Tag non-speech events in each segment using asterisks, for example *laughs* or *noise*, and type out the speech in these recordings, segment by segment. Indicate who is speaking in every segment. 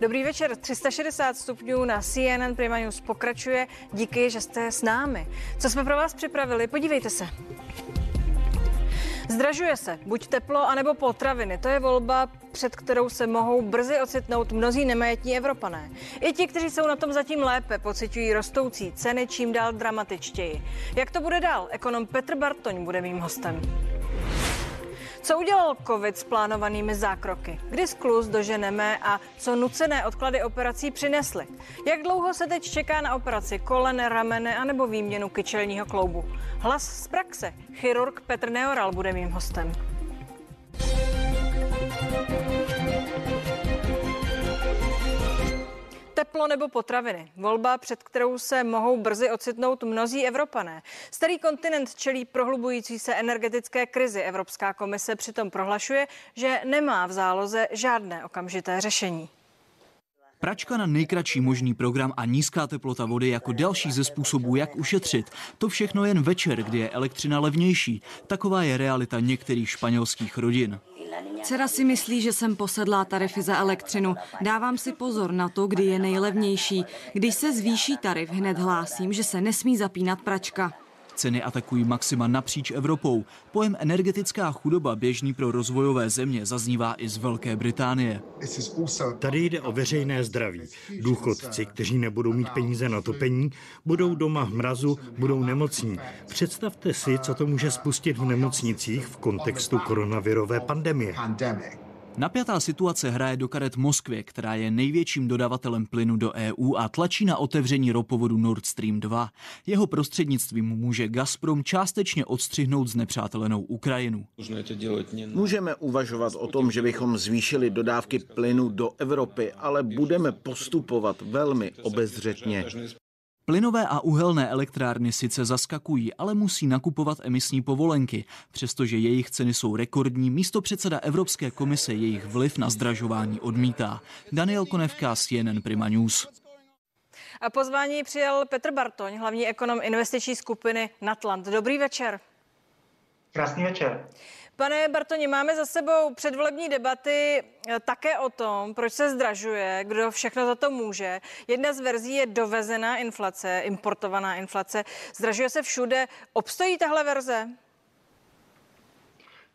Speaker 1: Dobrý večer. 360 stupňů na CNN Prima News pokračuje. Díky, že jste s námi. Co jsme pro vás připravili? Podívejte se. Zdražuje se buď teplo, anebo potraviny. To je volba, před kterou se mohou brzy ocitnout mnozí nemajetní Evropané. I ti, kteří jsou na tom zatím lépe, pocitují rostoucí ceny čím dál dramatičtěji. Jak to bude dál? Ekonom Petr Bartoň bude mým hostem. Co udělal COVID s plánovanými zákroky? Kdy skluz doženeme a co nucené odklady operací přinesly? Jak dlouho se teď čeká na operaci kolen, ramene anebo výměnu kyčelního kloubu? Hlas z praxe. Chirurg Petr Neoral bude mým hostem. Teplo nebo potraviny. Volba, před kterou se mohou brzy ocitnout mnozí Evropané. Starý kontinent čelí prohlubující se energetické krizi. Evropská komise přitom prohlašuje, že nemá v záloze žádné okamžité řešení.
Speaker 2: Pračka na nejkratší možný program a nízká teplota vody jako další ze způsobů, jak ušetřit. To všechno jen večer, kdy je elektřina levnější. Taková je realita některých španělských rodin.
Speaker 3: Dcera si myslí, že jsem posedlá tarify za elektřinu. Dávám si pozor na to, kdy je nejlevnější. Když se zvýší tarif, hned hlásím, že se nesmí zapínat pračka.
Speaker 2: Ceny atakují maxima napříč Evropou. Pojem energetická chudoba běžný pro rozvojové země zaznívá i z Velké Británie.
Speaker 4: Tady jde o veřejné zdraví. Důchodci, kteří nebudou mít peníze na topení, budou doma v mrazu, budou nemocní. Představte si, co to může spustit v nemocnicích v kontextu koronavirové pandemie.
Speaker 2: Napjatá situace hraje do karet Moskvě, která je největším dodavatelem plynu do EU a tlačí na otevření ropovodu Nord Stream 2. Jeho prostřednictvím může Gazprom částečně odstřihnout znepřátelenou Ukrajinu.
Speaker 5: Můžeme uvažovat o tom, že bychom zvýšili dodávky plynu do Evropy, ale budeme postupovat velmi obezřetně.
Speaker 2: Plynové a uhelné elektrárny sice zaskakují, ale musí nakupovat emisní povolenky. Přestože jejich ceny jsou rekordní, místo předseda Evropské komise jejich vliv na zdražování odmítá. Daniel Konevka, CNN Prima News.
Speaker 1: A pozvání přijal Petr Bartoň, hlavní ekonom investiční skupiny Natland. Dobrý večer.
Speaker 6: Krásný večer.
Speaker 1: Pane Bartoni, máme za sebou předvolební debaty eh, také o tom, proč se zdražuje, kdo všechno za to může. Jedna z verzí je dovezená inflace, importovaná inflace. Zdražuje se všude. Obstojí tahle verze?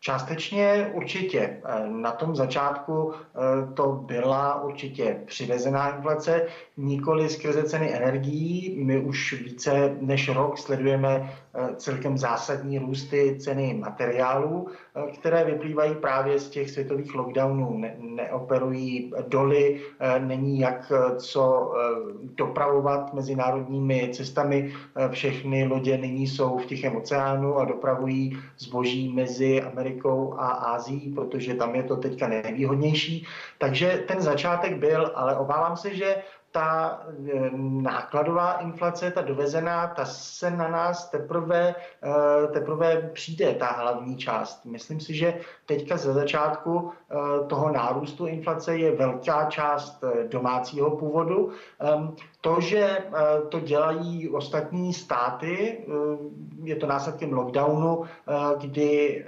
Speaker 6: Částečně určitě. Na tom začátku eh, to byla určitě přivezená inflace, nikoli skrze ceny energií. My už více než rok sledujeme Eh, celkem zásadní růsty ceny materiálů, eh, které vyplývají právě z těch světových lockdownů. Ne, neoperují doly, eh, není jak co dopravovat mezinárodními cestami. Všechny lodě nyní jsou v Tichém oceánu a dopravují zboží mezi Amerikou a Ázií, protože tam je to teďka nevýhodnější. Takže ten začátek byl, ale obávám se, že ta e, nákladová inflace, ta dovezená, ta se na nás teprve, e, teprve přijde, ta hlavní část. Myslím si, že teďka ze začátku e, toho nárůstu inflace je velká část domácího původu. To, že to dělají ostatní státy, je to následkem lockdownu, kdy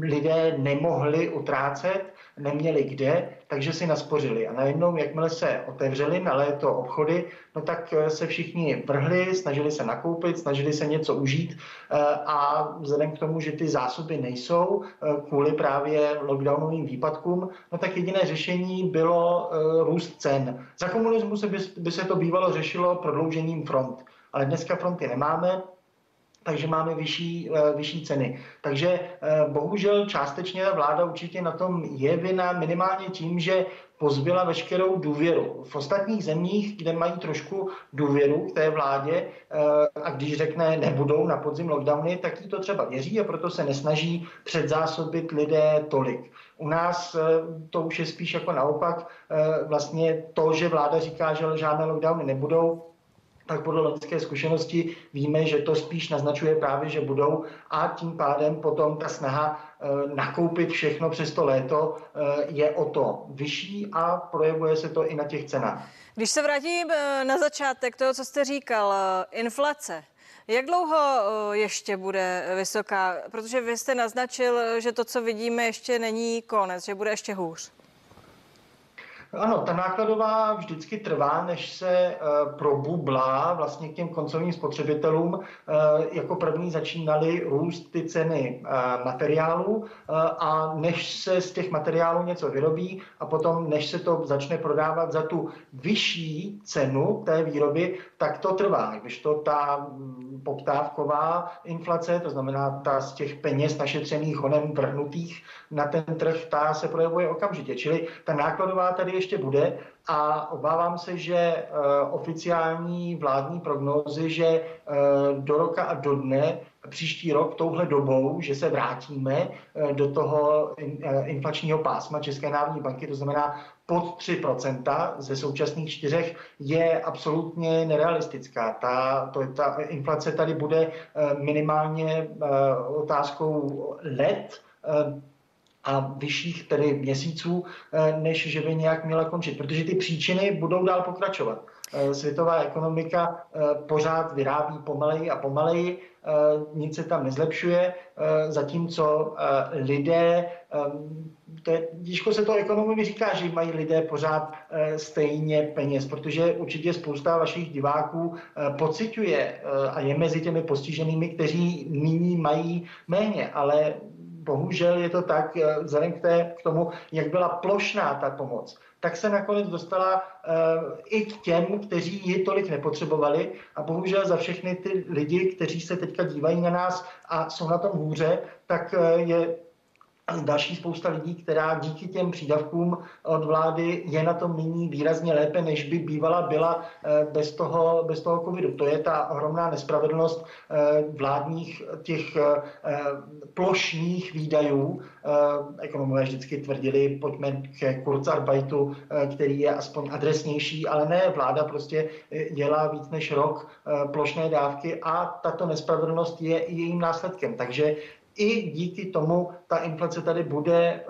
Speaker 6: lidé nemohli utrácet, neměli kde, takže si naspořili. A najednou, jakmile se otevřeli na léto obchody, no tak eh, se všichni vrhli, snažili se nakoupit, snažili se něco užít eh, a vzhledem k tomu, že ty zásoby nejsou eh, kvůli právě lockdownovým výpadkům, no tak jediné řešení bylo růst cen. Za komunismu se by, by se to bývalo řešilo prodloužením front. Ale dneska fronty nemáme, takže máme vyšší, eh, vyšší ceny. Takže eh, bohužel částečně vláda určitě na tom je vina minimálně tím, že pozbyla veškerou důvěru. V ostatních zemích, kde mají trošku důvěru k té vládě eh, a když řekne nebudou na podzim lockdowny, tak jí to třeba věří a proto se nesnaží předzásobit lidé tolik. U nás to už je spíš jako naopak. Vlastně to, že vláda říká, že žádné lockdowny nebudou, tak podle loňské zkušenosti víme, že to spíš naznačuje právě, že budou a tím pádem potom ta snaha e, nakoupit všechno přes to léto e, je o to vyšší a projevuje se to i na těch cenách.
Speaker 1: Když se vrátím e, na začátek toho, co jste říkal, inflace. Jak dlouho ještě bude vysoká? Protože vy jste naznačil, že to, co vidíme, ještě není konec, že bude ještě hůř.
Speaker 6: Ano, ta nákladová vždycky trvá, než se uh, probublá vlastně k těm koncovým spotřebitelům. Uh, jako první začínaly růst ty ceny uh, materiálů a než se z těch materiálů něco vyrobí a potom než se to začne prodávat za tu vyšší cenu té výroby, tak to trvá. Když to ta poptávková inflace, to znamená ta z těch peněz našetřených honem vrhnutých na ten trh, ta se projevuje okamžitě. Čili ta nákladová tady ještě bude a obávám se, že eh, oficiální vládní prognózy, že eh, do roka a do dne příští rok touhle dobou, že se vrátíme eh, do toho inflačního pásma České národní banky, to znamená pod 3% ze současných čtyřech, je absolutně nerealistická. Ta, to, ta inflace tady bude minimálně otázkou let, a vyšších tedy měsíců, eh, než že by nějak měla končit, protože ty příčiny budou dál pokračovat. Eh, světová ekonomika eh, pořád vyrábí pomaleji a pomaleji, nic se tam nezlepšuje, zatímco lidé, to je, těžko se to ekonomovi říká, že mají lidé pořád stejně peněz, protože určitě spousta vašich diváků pociťuje a je mezi těmi postiženými, kteří nyní mají méně, ale bohužel je to tak, eh, vzhledem k, té, k tomu, jak byla plošná ta pomoc, tak se nakonec dostala uh, i k těm, kteří ji tolik nepotřebovali. A bohužel za všechny ty lidi, kteří se teďka dívají na nás a jsou na tom hůře, tak uh, je další spousta lidí, která díky těm přídavkům od vlády je na tom nyní výrazně lépe, než by bývala byla eh, bez toho, bez toho covidu. To je ta ohromná nespravedlnost eh, vládních těch eh, plošních výdajů. Ekonomové vždycky tvrdili, pojďme ke Kurzarbeitu, který je aspoň adresnější, ale ne, vláda prostě dělá víc než rok plošné dávky a tato nespravedlnost je jejím následkem. Takže i díky tomu ta inflace tady bude eh,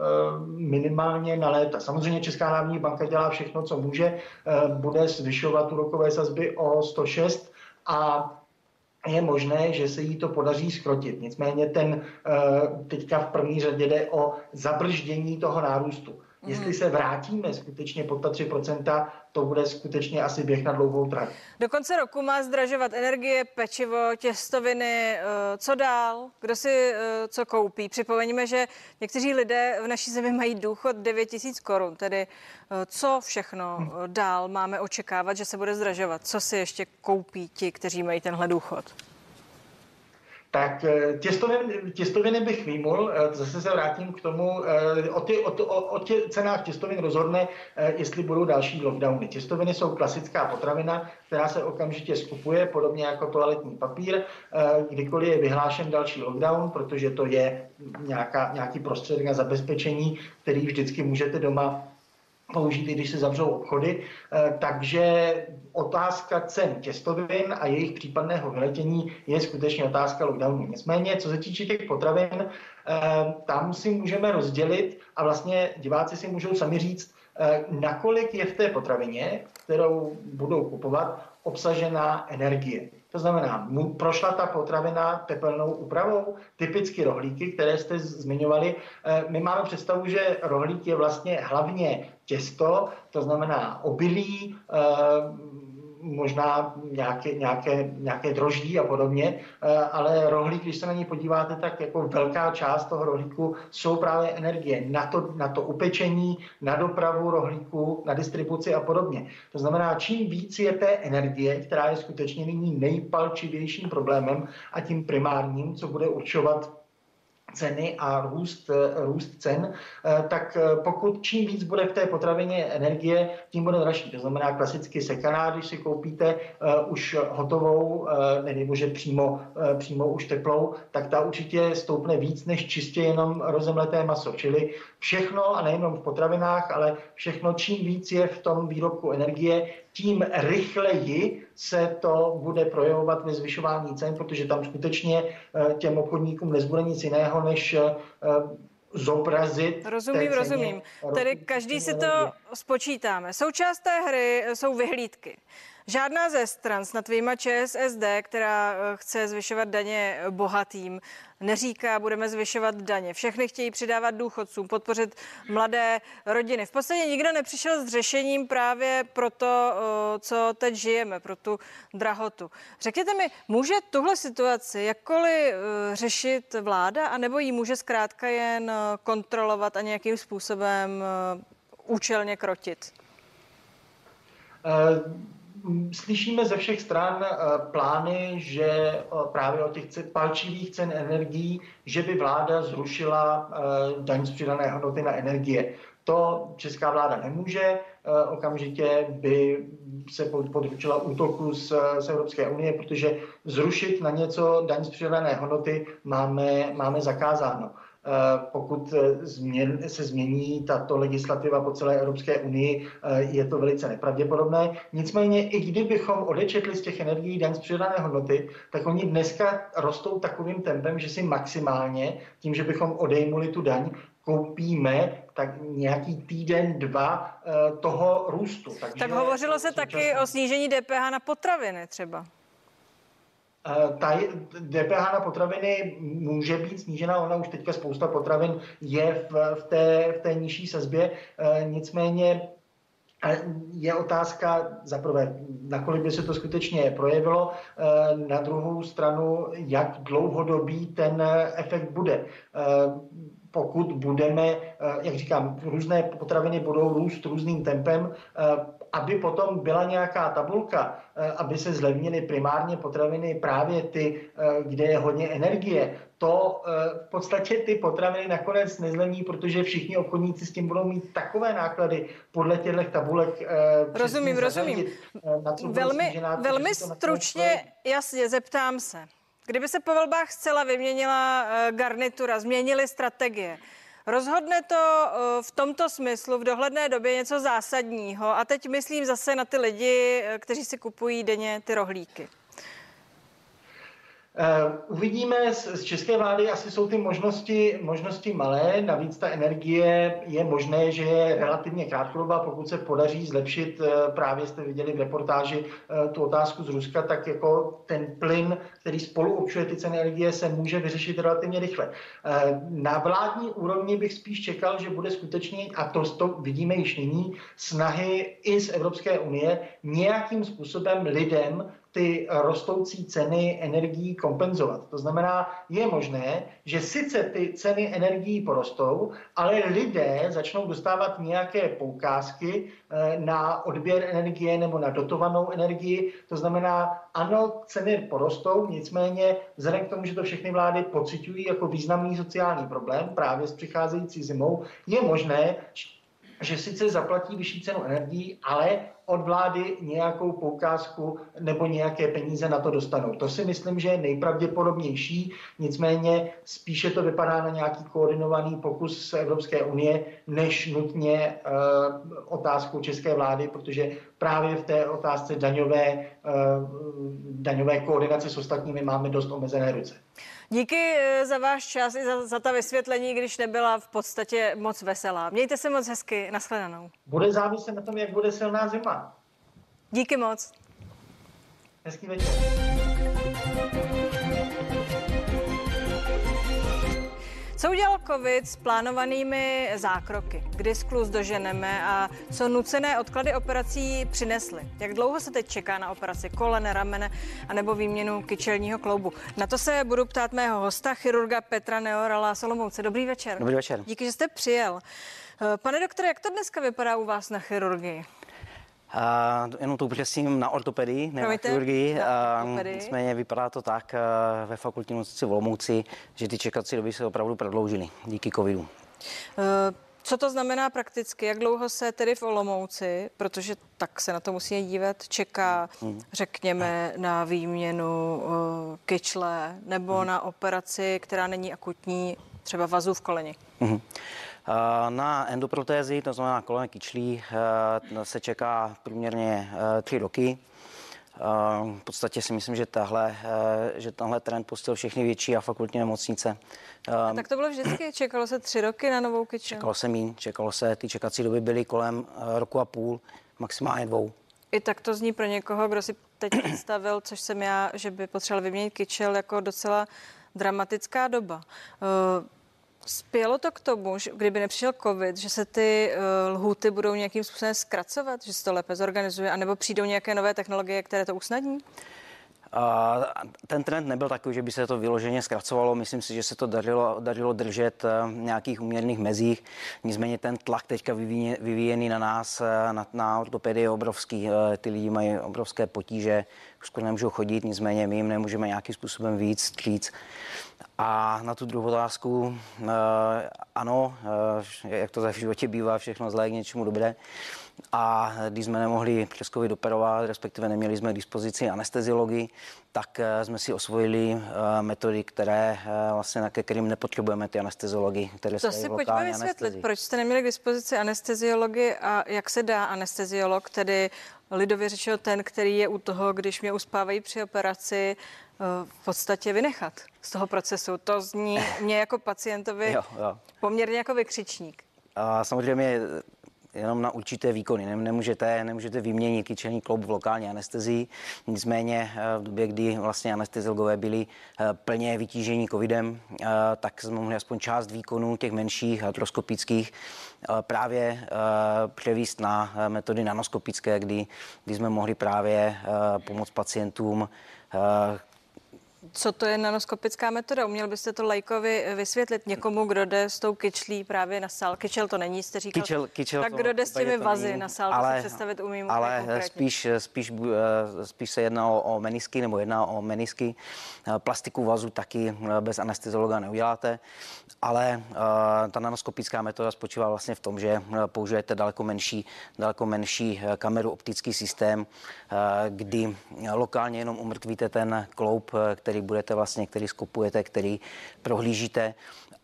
Speaker 6: minimálně na léta. Samozřejmě Česká národní banka dělá všechno, co může, eh, bude zvyšovat úrokové sazby o 106 a je možné, že se jí to podaří skrotit. Nicméně ten eh, teďka v první řadě jde o zabrždění toho nárůstu. Jestli se vrátíme skutečně pod ta 3%, to bude skutečně asi běh na dlouhou trať.
Speaker 1: Do konce roku má zdražovat energie, pečivo, těstoviny. Eh, co dál? Kdo si eh, co koupí? Připomeňme, že někteří lidé v naší zemi mají důchod 9 tisíc korun. Tedy eh, co všechno dál máme očekávat, že se bude zdražovat? Co si ještě koupí ti, kteří mají tenhle důchod?
Speaker 6: Tak eh, těstoviny, těstoviny bych výmul, eh, zase se vrátím k tomu, eh, o, ty, o, o, o tě cenách těstovin rozhodne, jestli budou další lockdowny. Těstoviny jsou klasická potravina, která se okamžitě skupuje, podobně jako toaletní papír, kdykoliv je vyhlášen další lockdown, protože to je nějaká, nějaký prostředek na zabezpečení, který vždycky můžete doma použít, když se zavřou obchody. Eh, takže otázka cen těstovin a jejich případného vyletění je skutečně otázka lockdownu. Nicméně, co se týče těch potravin, eh, tam si můžeme rozdělit a vlastně diváci si můžou sami říct, eh, nakolik je v té potravině, kterou budou kupovat, obsažená energie. To znamená, prošla ta potravina tepelnou úpravou, typicky rohlíky, které jste zmiňovali. My máme představu, že rohlík je vlastně hlavně těsto, to znamená obilí, eh, možná nějaké, nějaké, nějaké droždí a podobně, eh, ale rohlík, když se na ní podíváte, tak jako velká část toho rohlíku jsou právě energie na to, na to upečení, na dopravu rohlíku, na distribuci a podobně. To znamená, čím víc je té energie, která je skutečně nyní nejpalčivějším problémem a tím primárním, co bude určovat ceny a růst, růst cen, eh, tak eh, pokud čím víc bude v té potravině energie, tím bude dražší. To znamená klasicky sekaná, když si koupíte uh, už hotovou, nebo že přímo, přímo už teplou, tak ta určitě stoupne víc než čistě jenom rozemleté maso. Čili všechno, a nejenom v potravinách, ale všechno, čím víc je v tom výrobku energie, tím rychleji se to bude projevovat ve zvyšování cen, protože tam skutečně eh, těm obchodníkům nezbude nic jiného, než eh, zobrazit.
Speaker 1: Rozumím, rozumím. Tedy každý si to spočítáme. Součást té hry jsou vyhlídky. Žádná ze stran, snad vyjma ČSSD, která eh, chce zvyšovat daně bohatým, neříká, budeme zvyšovat daně. Všechny chtějí přidávat důchodcům, podpořit mladé rodiny. V podstatě nikdo nepřišel s řešením právě pro to, eh, co teď žijeme, pro tu drahotu. Řekněte mi, může tuhle situaci jakkoliv eh, řešit vláda, anebo ji může zkrátka jen kontrolovat a nějakým způsobem účelně krotit?
Speaker 6: Slyšíme ze všech stran eh, plány, že eh, právě o těch palčivých cen energií, že by vláda zrušila eh, daň z přidané hodnoty na energie. To česká vláda nemůže, okamžitě by se područila útoku z, z Evropské unie, protože zrušit na něco daň z přidané hodnoty máme, máme zakázáno. Eh, pokud eh, se změní tato legislativa po celé Evropské unii, eh, je to velice nepravděpodobné. Nicméně, i kdybychom odečetli z těch energií daň z přidané hodnoty, tak oni dneska rostou takovým tempem, že si maximálně tím, že bychom odejmuli tu daň, koupíme tak nějaký týden, dva toho růstu.
Speaker 1: Takže tak hovořilo se taky o snížení DPH na potraviny třeba.
Speaker 6: Eh, ta DPH na potraviny může být snížena, ona už teďka spousta potravin je v, v, té, v té nižší sazbě, eh, nicméně eh, je otázka za prvé, nakolik by se to skutečně projevilo, na druhou stranu, jak dlouhodobý ten efekt bude. Pokud budeme, jak říkám, různé potraviny budou růst různým tempem, aby potom byla nějaká tabulka, eh, aby se zlevnily primárně potraviny právě ty, eh, kde je hodně energie, to eh, v podstatě ty potraviny nakonec nezlevní, protože všichni obchodníci s tím budou mít takové náklady podle těchto tabulek.
Speaker 1: Rozumím, rozumím. Velmi, velmi stručně, jasně, zeptám se. Kdyby se po volbách zcela vyměnila garnitura, změnily strategie, Rozhodne to eh, v tomto smyslu v dohledné době něco zásadního. A teď myslím zase na ty lidi, eh, kteří si kupují denně ty rohlíky.
Speaker 6: Uh, uvidíme z, české vlády, asi jsou ty možnosti, možnosti malé, navíc ta energie je možné, že je relativně krátkodobá, pokud se podaří zlepšit, uh, právě jste viděli v reportáži uh, tu otázku z Ruska, tak jako ten plyn, který spolu občuje ty ceny energie, se může vyřešit relativně rychle. Na vládní úrovni bych spíš čekal, že bude skutečně, a to, to vidíme již nyní, snahy i z Evropské unie nějakým způsobem lidem ty rostoucí ceny energií kompenzovat. To znamená, je možné, že sice ty ceny energií porostou, ale lidé začnou dostávat nějaké poukázky eh, na odběr energie nebo na dotovanou energii. To znamená, ano, ceny porostou, nicméně vzhledem k tomu, že to všechny vlády pocitují jako významný sociální problém právě s přicházející zimou, je možné, že sice zaplatí vyšší cenu energií, ale od vlády nějakou poukázku nebo nějaké peníze na to dostanou. To si myslím, že je nejpravděpodobnější, nicméně spíše to vypadá na nějaký koordinovaný pokus z Evropské unie, než nutně uh, otázku české vlády, protože právě v té otázce daňové, uh, daňové koordinace s ostatními máme dost omezené ruce.
Speaker 1: Díky eh, za váš čas i za, za ta vysvětlení, když nebyla v podstatě moc veselá. Mějte se moc hezky, nashledanou.
Speaker 6: Bude záviset na tom, jak bude silná zima.
Speaker 1: Díky moc.
Speaker 6: Hezký večer.
Speaker 1: Co udělal COVID s plánovanými zákroky? Kdy skluz doženeme a co nucené odklady operací přinesly? Jak dlouho se teď čeká na operaci kolene, ramene a nebo výměnu kyčelního kloubu? Na to se budu ptát mého hosta, chirurga Petra Neorala Solomouce. Dobrý večer.
Speaker 7: Dobrý večer.
Speaker 1: Díky, že jste přijel. Pane doktore, jak to dneska vypadá u vás na chirurgii?
Speaker 7: Uh, jenom to upřesním na ortopedii, ne Promiňte, na chirurgii. Na ortopedii. Uh, nicméně vypadá to tak uh, ve fakultní nemocnici v Olomouci, že ty čekací doby se opravdu prodloužily díky covidu. Uh,
Speaker 1: co to znamená prakticky? Jak dlouho se tedy v Olomouci, protože tak se na to musí dívat, čeká, hmm. řekněme, na výměnu uh, kyčle nebo hmm. na operaci, která není akutní, třeba vazu v koleni? Hmm.
Speaker 7: Eh, na endoprotézy, to znamená kolene kyčlí, eh, se čeká průměrně eh, tři roky. V podstatě si myslím, že tahle, že tenhle trend pustil všechny větší a fakultní nemocnice.
Speaker 1: A tak to bylo vždycky? Čekalo se tři roky na novou kyčel?
Speaker 7: Čekalo se mín, čekalo se, ty čekací doby byly kolem roku a půl, maximálně dvou.
Speaker 1: I tak to zní pro někoho, kdo si teď *clears throat* představil, což jsem já, že by potřeboval vyměnit kyčel jako docela dramatická doba. Spělo to k tomu, že kdyby nepřišel covid, že se ty uh, lhuty budou nějakým způsobem zkracovat, že se to lépe zorganizuje, anebo přijdou nějaké nové technologie, které to usnadní?
Speaker 7: Ten trend nebyl takový, že by se to vyloženě zkracovalo. Myslím si, že se to dařilo, dařilo držet eh, v nějakých uměrných mezích. Nicméně ten tlak teďka vyvíjený na nás, eh, na, na ortopedii je obrovský. Eh, ty lidi mají obrovské potíže, skoro nemůžou chodit, nicméně my jim nemůžeme nějakým způsobem víc stříc. A na tu druhou otázku, ano, jak to v životě bývá, všechno zlé k něčemu dobré. A když jsme nemohli přes COVID operovat, respektive neměli jsme k dispozici anesteziologii, tak eh, jsme si osvojili eh, metody, které eh, vlastně, na kterým nepotřebujeme ty anesteziology, které
Speaker 1: to si pojďme vysvětlit, anestezii. proč jste neměli k dispozici anesteziologii a jak se dá anesteziolog, tedy lidově řečeno ten, který je u toho, když mě uspávají při operaci, v podstatě vynechat z toho procesu. To zní *laughs* mě jako pacientovi jo, jo. poměrně jako vykřičník.
Speaker 7: A samozřejmě jenom na určité výkony. Nemůžete, nemůžete vyměnit kyčelní kloub v lokální anestezii. Nicméně eh, v době, kdy vlastně anesteziologové byli eh, plně vytížení covidem, eh, tak jsme mohli aspoň část výkonů těch menších atroskopických právě převíst na metody nanoskopické, kdy, kdy jsme mohli právě pomoct pacientům
Speaker 1: co to je nanoskopická metoda? Uměl byste to lajkovi vysvětlit někomu, kdo jde s tou kyčlí právě na sál? Kyčel to není, jste říkal.
Speaker 7: Kyčel, kyčel
Speaker 1: tak kdo jde s těmi vazy na sál, ale, to si představit umím
Speaker 7: Ale spíš, spíš, eh, spíš se jedná o menisky nebo jedná o menisky. Eh, plastiku vazu taky eh, bez anesteziologa neuděláte, ale ta nanoskopická metoda spočívá vlastně v tom, že použijete daleko menší, daleko menší kameru, optický systém, kdy lokálně jenom umrtvíte ten kloub, který budete vlastně, který skupujete, který prohlížíte.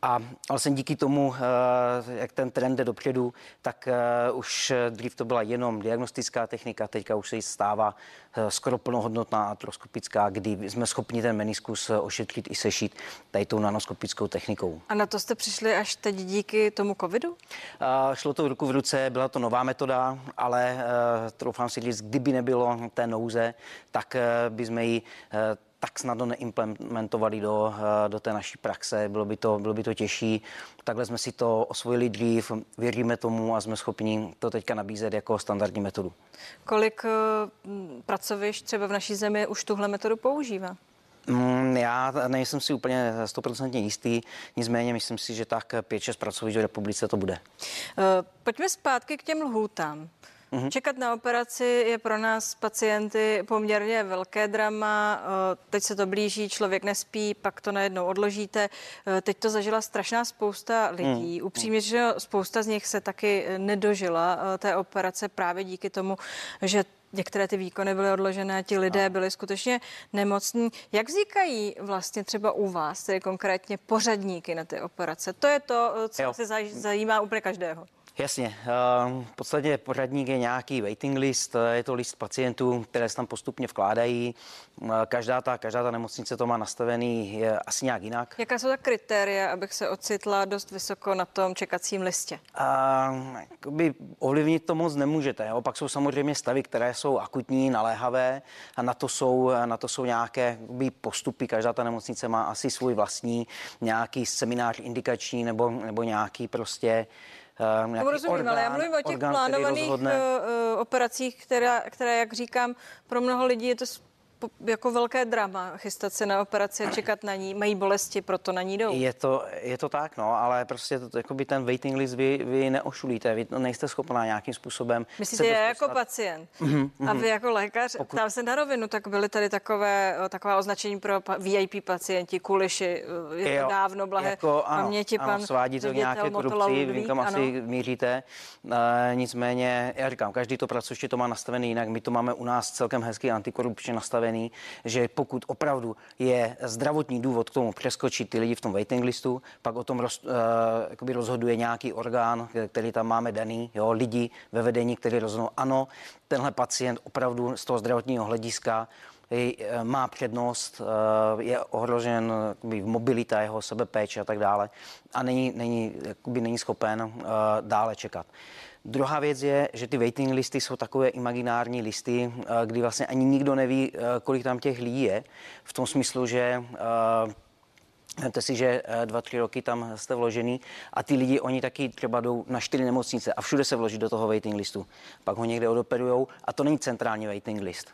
Speaker 7: A vlastně díky tomu, eh, jak ten trend jde dopředu, tak eh, už dřív to byla jenom diagnostická technika, teďka už se stává eh, skoro plnohodnotná atroskopická, kdy jsme schopni ten meniskus ošetřit i sešít tady tou nanoskopickou technikou.
Speaker 1: A na to jste přišli až teď díky tomu covidu?
Speaker 7: Šlo to v ruku v ruce, byla to nová metoda, ale troufám si říct, kdyby nebylo té nouze, tak by jsme ji tak snadno neimplementovali do, eh, do té naší praxe. Bylo by, to, bylo by to těžší. Takhle jsme si to osvojili dřív, věříme tomu a jsme schopni to teďka nabízet jako standardní metodu.
Speaker 1: Kolik eh, pracovišť třeba v naší zemi už tuhle metodu používá?
Speaker 7: Mm, já nejsem si úplně stoprocentně jistý, nicméně myslím si, že tak 5-6 pracovišť v republice to bude.
Speaker 1: Eh, pojďme zpátky k těm lhůtám. Mm-hmm. Čekat na operaci je pro nás pacienty poměrně velké drama. Eh, teď se to blíží, člověk nespí, pak to najednou odložíte. Eh, teď to zažila strašná spousta lidí. Mm. Upřímně, že spousta z nich se taky nedožila eh, té operace právě díky tomu, že některé ty výkony byly odložené, ti lidé byli skutečně nemocní. Jak vznikají vlastně třeba u vás, tedy konkrétně pořadníky na ty operace? To je to, co jo. se zajímá úplně každého.
Speaker 7: Jasně, ehm, v podstatě pořadník je nějaký waiting list, je to list pacientů, které se tam postupně vkládají. Ehm, každá ta, každá ta nemocnice to má nastavený je asi nějak jinak.
Speaker 1: Jaká jsou ta kritéria, abych se ocitla dost vysoko na tom čekacím listě?
Speaker 7: Um, ovlivnit to moc nemůžete. Jo? Pak jsou samozřejmě stavy, které jsou akutní, naléhavé a na to jsou, na to jsou nějaké postupy. Každá ta nemocnice má asi svůj vlastní nějaký seminář indikační nebo, nebo nějaký prostě
Speaker 1: nějaký rozumím, orgán, ale já mluvím o těch orgán, plánovaných uh, operacích, které, které, jak říkám, pro mnoho lidí je to jako velké drama chystat se na operaci a čekat na ní. Mají bolesti, proto na ní jdou.
Speaker 7: Je to, je to tak, no, ale prostě to, by ten waiting list vy, vy neošulíte, vy nejste schopná nějakým způsobem.
Speaker 1: Myslíte, já jako pacient mm-hmm, a vy jako lékař, Pokud... ptám se na rovinu, tak byly tady takové, taková označení pro VIP pacienti, kuliši, je to dávno, blahé jako, ano, paměti,
Speaker 7: ano, pan svádí to nějaké korupci, kam ano. asi míříte. Uh, nicméně, já říkám, každý to pracoviště to má nastavený jinak, my to máme u nás celkem hezky antikorupčně nastavený nastavený, že pokud opravdu je zdravotní důvod k tomu přeskočit ty lidi v tom waiting listu, pak o tom roz, uh, rozhoduje nějaký orgán, který tam máme daný, jo, lidi ve vedení, kteří rozhodnou, ano, tenhle pacient opravdu z toho zdravotního hlediska má přednost, je ohrožen mobilita jeho sebepéče a tak dále a není, není, jakoby není schopen dále čekat. Druhá věc je, že ty waiting listy jsou takové imaginární listy, kdy vlastně ani nikdo neví, kolik tam těch lidí je. V tom smyslu, že Vemte si, že eh, dva, tři roky tam jste vložený a ty lidi, oni taky třeba jdou na čtyři nemocnice a všude se vloží do toho waiting listu. Pak ho někde odoperujou a to není centrální waiting list.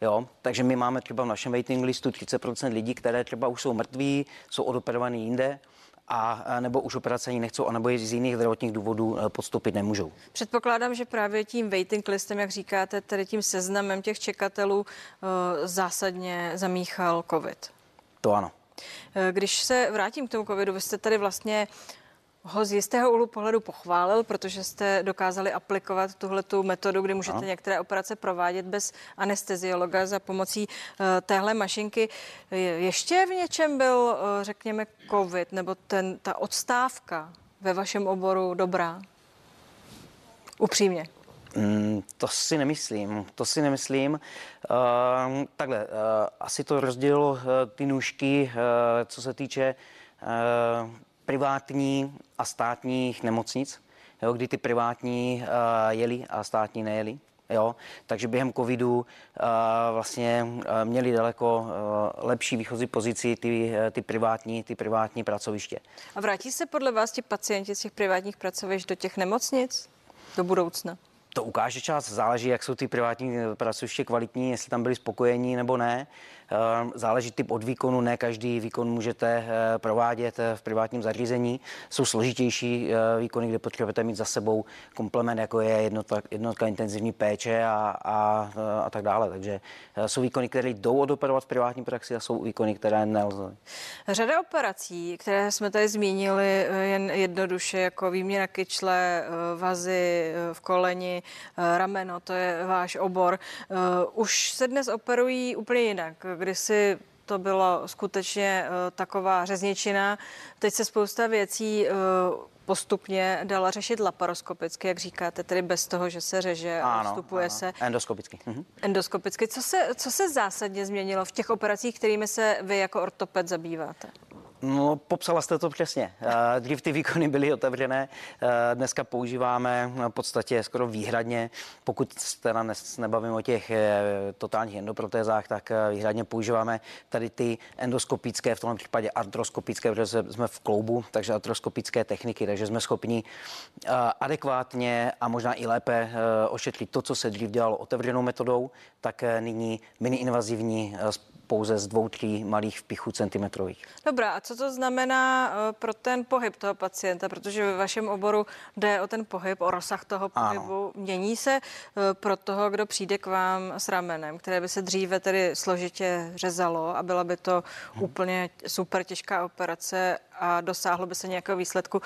Speaker 7: Jo, takže my máme třeba v našem waiting listu 30% lidí, které třeba už jsou mrtví, jsou odoperovaní jinde a nebo už operace ani nechcou, anebo z jiných zdravotních důvodů eh, podstoupit nemůžou.
Speaker 1: Předpokládám, že právě tím waiting listem, jak říkáte, tedy tím seznamem těch čekatelů eh, zásadně zamíchal COVID.
Speaker 7: To ano.
Speaker 1: Eh, když se vrátím k tomu covidu, vy jste tady vlastně ho z jistého úhlu pohledu pochválil, protože jste dokázali aplikovat tuhle tu metodu, kdy můžete no. některé operace provádět bez anesteziologa za pomocí uh, téhle mašinky. Ještě v něčem byl, uh, řekněme, covid nebo ten, ta odstávka ve vašem oboru dobrá? Upřímně.
Speaker 7: Mm, to si nemyslím, to si nemyslím. Uh, takhle, uh, asi to rozdělilo uh, ty nůžky, uh, co se týče uh, privátní a státních nemocnic, jo, kdy ty privátní uh, jeli a státní nejeli. Jo, takže během covidu uh, vlastně uh, měli daleko uh, lepší výchozí pozici ty, uh, ty, privátní, ty privátní pracoviště.
Speaker 1: A vrátí se podle vás ti pacienti z těch privátních pracovišť do těch nemocnic do budoucna?
Speaker 7: To ukáže čas, záleží, jak jsou ty privátní pracoviště kvalitní, jestli tam byli spokojení nebo ne. Ehm, záleží typ od výkonu, ne každý výkon můžete eh, provádět eh, v privátním zařízení. Jsou složitější eh, výkony, kde potřebujete mít za sebou komplement, jako je jednotka, jednotka intenzivní péče a, a, a tak dále. Takže jsou výkony, které jdou odoperovat v privátní praxi a jsou výkony, které nelze.
Speaker 1: Řada operací, které jsme tady zmínili jen jednoduše, jako výměna kyčle, vazy v koleni, rameno, to je váš obor, už se dnes operují úplně jinak kdysi to bylo skutečně uh, taková řezničina. Teď se spousta věcí uh, postupně dala řešit laparoskopicky, jak říkáte, tedy bez toho, že se řeže a vstupuje se.
Speaker 7: Endoskopicky.
Speaker 1: Mhm. Endoskopicky. Co se, co se zásadně změnilo v těch operacích, kterými se vy jako ortoped zabýváte?
Speaker 7: No, popsala jste to přesně. Eh, dřív ty výkony byly otevřené, eh, dneska používáme v podstatě skoro výhradně, pokud teda nebavím o těch eh, totálních endoprotézách, tak výhradně používáme tady ty endoskopické, v tom případě artroskopické, protože jsme v kloubu, takže artroskopické techniky, takže jsme schopni adekvátně a možná i lépe ošetřit to, co se dřív dělalo otevřenou metodou, tak nyní mini-invazivní pouze z dvou, tří malých vpichů centimetrových.
Speaker 1: Dobrá, a co to znamená eh, pro ten pohyb toho pacienta? Protože ve vašem oboru jde o ten pohyb, o rozsah toho pohybu. Ano. Mění se eh, pro toho, kdo přijde k vám s ramenem, které by se dříve tedy složitě řezalo a byla by to hmm. úplně super těžká operace a dosáhlo by se nějakého výsledku.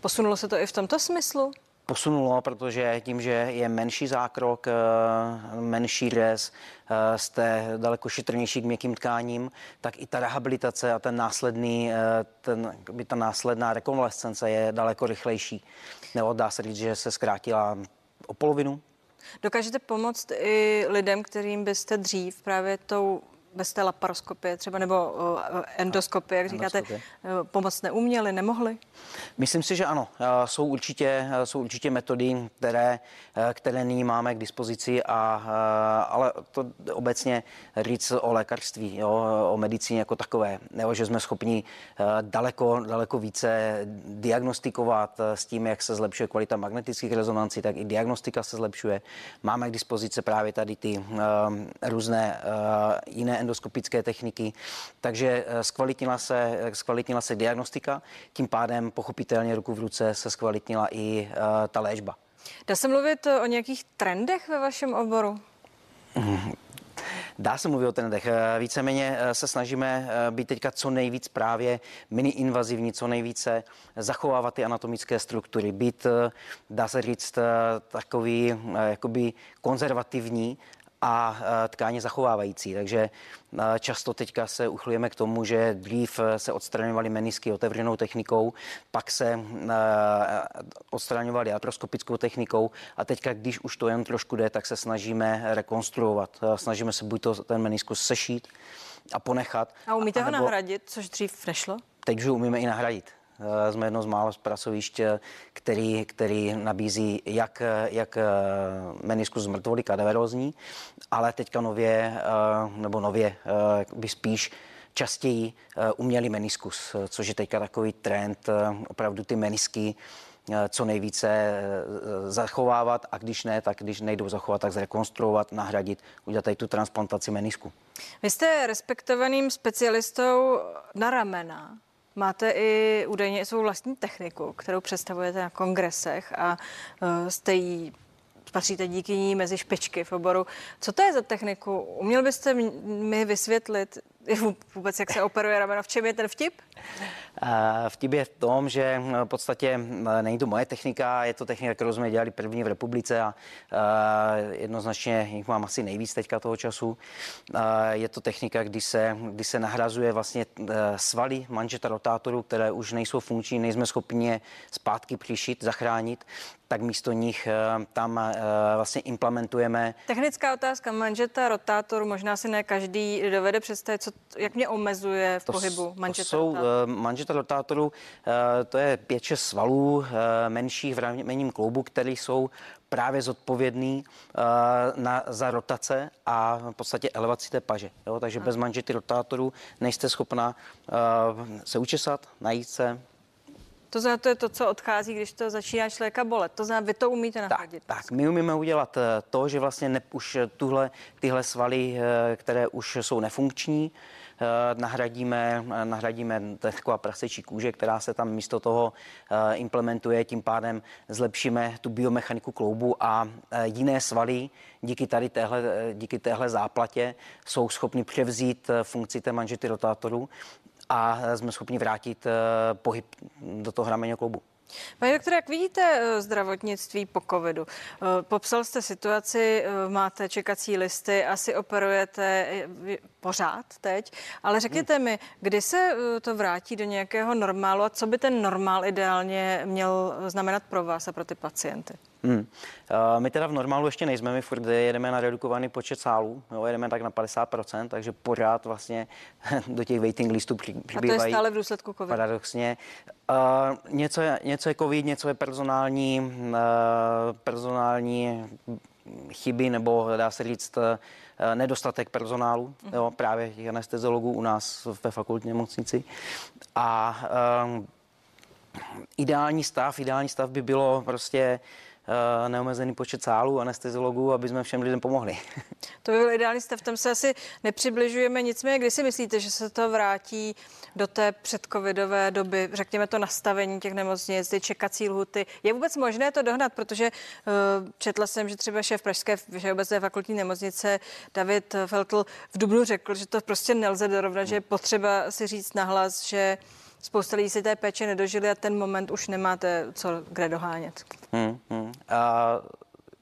Speaker 1: Posunulo se to i v tomto smyslu?
Speaker 7: Posunulo, protože tím, že je menší zákrok, eh, menší řez, eh, jste daleko šetrnější k měkkým tkáním, tak i ta rehabilitace a ten následný, eh, ten, by ta následná rekonvalescence je daleko rychlejší. Nebo dá se říct, že se zkrátila o polovinu.
Speaker 1: Dokážete pomoct i lidem, kterým byste dřív právě tou bez té laparoskopie třeba nebo endoskopie, jak říkáte, endoskopie. pomoc neuměli, nemohli?
Speaker 7: Myslím si, že ano. Jsou určitě, jsou určitě metody, které, které nyní máme k dispozici, a, ale to obecně říct o lékařství, jo, o medicíně jako takové, nebo že jsme schopni daleko, daleko více diagnostikovat s tím, jak se zlepšuje kvalita magnetických rezonancí, tak i diagnostika se zlepšuje. Máme k dispozici právě tady ty různé jiné endoskopické techniky, takže eh, zkvalitnila se, zkvalitnila se diagnostika, tím pádem pochopitelně ruku v ruce se zkvalitnila i uh, ta léčba.
Speaker 1: Dá se mluvit o nějakých trendech ve vašem oboru?
Speaker 7: Dá se mluvit o trendech. Eh, víceméně se snažíme být teďka co nejvíc právě mini-invazivní, co nejvíce zachovávat ty anatomické struktury, být, dá se říct, takový jakoby konzervativní a tkáně zachovávající. Takže často teďka se uchlujeme k tomu, že dřív se odstraňovaly menisky otevřenou technikou, pak se odstraňovaly atroskopickou technikou a teďka, když už to jen trošku jde, tak se snažíme rekonstruovat. Snažíme se buď to ten meniskus sešít a ponechat.
Speaker 1: A umíte a, ho nahradit, což dřív nešlo?
Speaker 7: Teď už umíme i nahradit. Eh, jsme jedno z mála pracovišť, eh, který, který nabízí jak, jak eh, meniskus mrtvoly kadaverózní, ale teďka nově, nebo nově by spíš častěji umělý meniskus, což je teďka takový trend, opravdu ty menisky co nejvíce zachovávat a když ne, tak když nejdou zachovat, tak zrekonstruovat, nahradit, udělat tady tu transplantaci menisku.
Speaker 1: Vy jste respektovaným specialistou na ramena. Máte i údajně svou vlastní techniku, kterou představujete na kongresech a uh, jste jí patříte díky ní mezi špičky v oboru. Co to je za techniku? Uměl byste mi vysvětlit *laughs* vůbec, jak se operuje rameno? V čem je ten vtip?
Speaker 7: Vtip je v tom, že v podstatě není to moje technika, je to technika, kterou jsme dělali první v republice a jednoznačně jich mám asi nejvíc teďka toho času. Je to technika, kdy se, kdy se nahrazuje vlastně svaly manžeta rotátoru, které už nejsou funkční, nejsme schopni je zpátky přišít, zachránit, tak místo nich tam vlastně implementujeme.
Speaker 1: Technická otázka manžeta rotátoru, možná si ne každý dovede představit, co, jak mě omezuje v to, pohybu manžeta to
Speaker 7: jsou manžeta rotátoru, eh, to je 5-6 svalů eh, menších v ramenním kloubu, které jsou právě zodpovědný uh, na, za rotace a v podstatě elevaci té paže. Jo? Takže bez manžety rotátoru nejste schopna uh, se učesat, najít se.
Speaker 1: To znamená, to je to, co odchází, když to začíná člověka bolet. To znamená, vy to umíte nahradit.
Speaker 7: Tak, tak my umíme udělat to, že vlastně ne, už tuhle, tyhle svaly, které už jsou nefunkční, Eh, nahradíme, eh, nahradíme taková prasečí kůže, která se tam místo toho eh, implementuje, tím pádem zlepšíme tu biomechaniku kloubu a jiné svaly díky tady téhle, díky téhle záplatě jsou schopni převzít funkci té manžety rotátoru a jsme schopni vrátit pohyb do toho ramenního kloubu.
Speaker 1: Pane doktore, jak vidíte eh, zdravotnictví po covidu? Eh, popsal jste situaci, eh, máte čekací listy, asi operujete pořád teď, ale řekněte mi, kdy se to vrátí do nějakého normálu a co by ten normál ideálně měl znamenat pro vás a pro ty pacienty? Hmm.
Speaker 7: Uh, my teda v normálu ještě nejsme, my furt jedeme na redukovaný počet sálů, jo, jedeme tak na 50%, takže pořád vlastně *laughs* do těch waiting listů přibývají.
Speaker 1: A to je stále v důsledku COVID.
Speaker 7: Paradoxně. Uh, něco, je, něco je COVID, něco je personální, uh, personální chyby, nebo dá se říct uh, nedostatek personálu, uh-huh. jo, právě těch anesteziologů u nás ve fakultní nemocnici. A uh, ideální stav, ideální stav by bylo prostě Eh, neomezený počet sálů, anesteziologů, aby jsme všem lidem pomohli. *laughs*
Speaker 1: To by byl ideální stav, tam se asi nepřibližujeme. Nicméně, kdy si myslíte, že se to vrátí do té předcovidové doby, řekněme to nastavení těch nemocnic, ty čekací lhuty. Je vůbec možné to dohnat, protože uh, četla jsem, že třeba šéf Pražské všeobecné fakultní nemocnice David Feltl v Dubnu řekl, že to prostě nelze dorovnat, že je potřeba si říct nahlas, že spousta lidí si té péče nedožili a ten moment už nemáte co kde dohánět. Hmm, hmm.
Speaker 7: A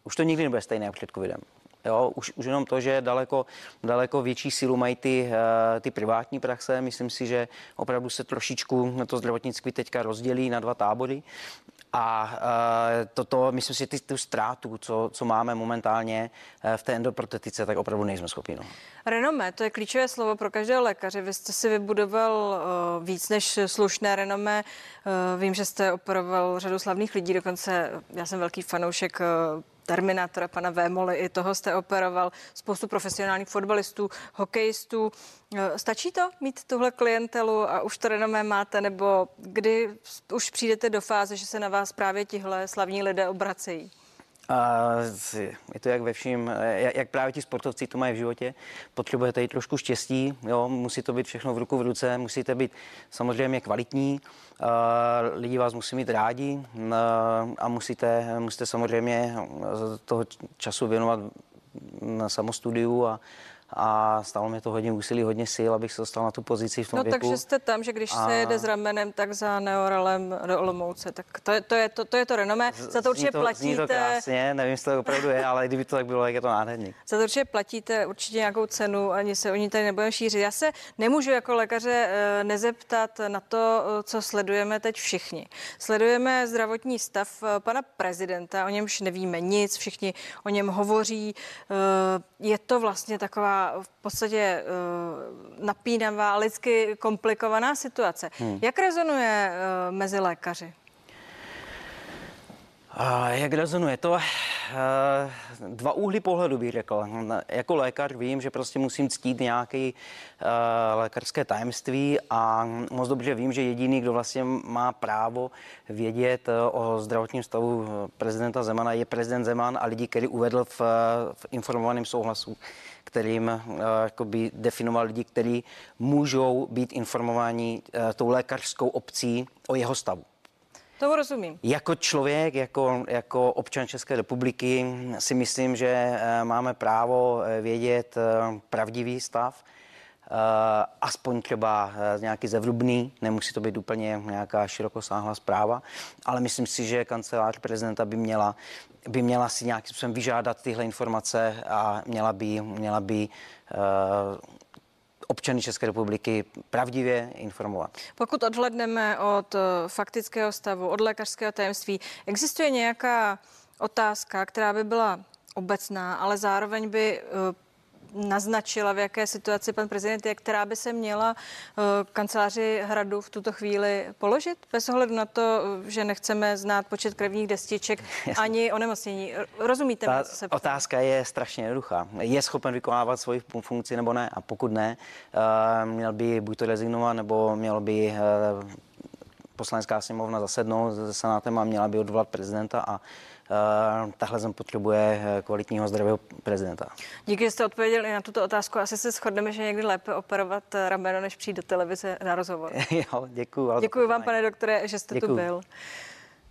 Speaker 7: už to nikdy nebude stejné před covidem. Jo, už, už jenom to, že daleko, daleko větší sílu mají ty, uh, ty privátní praxe. Myslím si, že opravdu se trošičku na to zdravotnictví teďka rozdělí na dva tábory. A uh, toto, myslím si, ty, tu ztrátu, co, co máme momentálně uh, v té endoprotetice, tak opravdu nejsme schopni. No.
Speaker 1: Renomé, to je klíčové slovo pro každého lékaře. Vy jste si vybudoval víc než slušné renomé. Uh, vím, že jste operoval řadu slavných lidí, dokonce já jsem velký fanoušek Terminátora, pana Vémoli, i toho jste operoval, spoustu profesionálních fotbalistů, hokejistů. E, stačí to mít tuhle klientelu a už to renomé máte, nebo kdy už přijdete do fáze, že se na vás právě tihle slavní lidé obracejí?
Speaker 7: A je to jak ve vším, jak právě ti sportovci to mají v životě. Potřebujete i trošku štěstí, jo, musí to být všechno v ruku v ruce, musíte být samozřejmě kvalitní, lidi vás musí mít rádi a musíte, musíte samozřejmě toho času věnovat na samostudiu a, a stalo mi to hodně úsilí, hodně sil, abych se dostal na tu pozici v tom
Speaker 1: No
Speaker 7: věku.
Speaker 1: takže jste tam, že když
Speaker 7: A-
Speaker 1: se jede s ramenem, tak za Neoralem do Olomouce, tak to je to, je to, to, je to renomé. Za to určitě
Speaker 7: to, Zní to
Speaker 1: platíte,
Speaker 7: krásně, nevím, jestli to opravdu je, ale kdyby to tak bylo, tak je to nádherný. *laughs*
Speaker 1: za to určitě platíte určitě nějakou cenu, ani se o ní tady nebudeme šířit. Já se nemůžu jako lékaře eh, nezeptat na to, eh, co sledujeme teď všichni. Sledujeme zdravotní stav eh, pana prezidenta, o němž nevíme nic, všichni o něm hovoří. Je to vlastně taková v podstatě eh, napínavá, lidsky komplikovaná situace. Jak rezonuje eh, mezi lékaři?
Speaker 7: A jak rezonuje to? eh, Dva úhly pohledu bych řekl. Jako lékař vím, že prostě musím ctít nějaké lékařské tajemství a moc dobře vím, že jediný, kdo vlastně má právo vědět o zdravotním stavu prezidenta Zemana, je prezident Zeman a lidi, který uvedl v, v informovaném souhlasu kterým uh, jakoby definoval lidi, kteří můžou být informováni uh, tou lékařskou obcí o jeho stavu.
Speaker 1: Tomu rozumím.
Speaker 7: Jako člověk, jako, jako občan České republiky si myslím, že eh, máme právo eh, vědět eh, pravdivý stav, eh, aspoň třeba eh, nějaký zevrubný, nemusí to být úplně nějaká širokosáhlá zpráva, ale myslím si, že kancelář prezidenta by měla, by měla si nějakým způsobem vyžádat tyhle informace a měla by, měla by eh, občany České republiky pravdivě informovat.
Speaker 1: Pokud odhledneme od eh, faktického stavu, od lékařského tajemství, existuje nějaká otázka, která by byla obecná, ale zároveň by eh, naznačila, v jaké situaci pan prezident je, která by se měla eh, kanceláři Hradu v tuto chvíli položit? Bez ohledu na to, eh, že nechceme znát počet krevních destiček *laughs* ani onemocnění. Rozumíte, mi,
Speaker 7: Ta
Speaker 1: co se ptám?
Speaker 7: otázka je strašně jednoduchá. Je schopen vykonávat svoji fun- funkci nebo ne? A pokud ne, eh, měl by buď to rezignovat, nebo měl by poslanecká sněmovna zasednout se senátem a měla by odvolat prezidenta a tahle zem potřebuje eh, kvalitního zdravého prezidenta.
Speaker 1: Díky, že jste odpověděli na tuto otázku. Asi se shodneme, že je někdy lépe operovat eh, rameno, než přijít do televize na rozhovor. *laughs*
Speaker 7: jo, děkuju.
Speaker 1: Děkuji vám, pane doktore, že jste tu
Speaker 7: Děkuju.
Speaker 1: byl.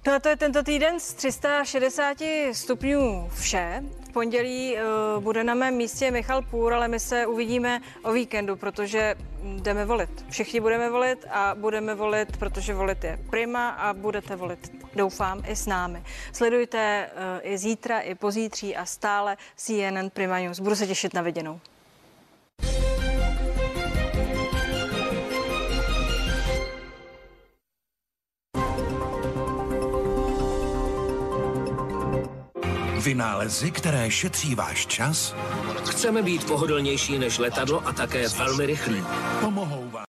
Speaker 1: No a to je tento týden z 360 stupňů vše. V pondělí uh, bude na mém místě Michal Půr, ale my se uvidíme o víkendu, protože jdeme volit. Všichni budeme volit a budeme volit, protože volit je prima a budete volit, doufám, i s námi. Sledujte uh, i zítra, i pozítří a stále CNN Prima News. Budu se těšit na viděnou.
Speaker 8: Vynálezy, které šetří váš čas,
Speaker 9: Chceme být pohodlnější než letadlo a také velmi rychlí.
Speaker 8: pomohou vám.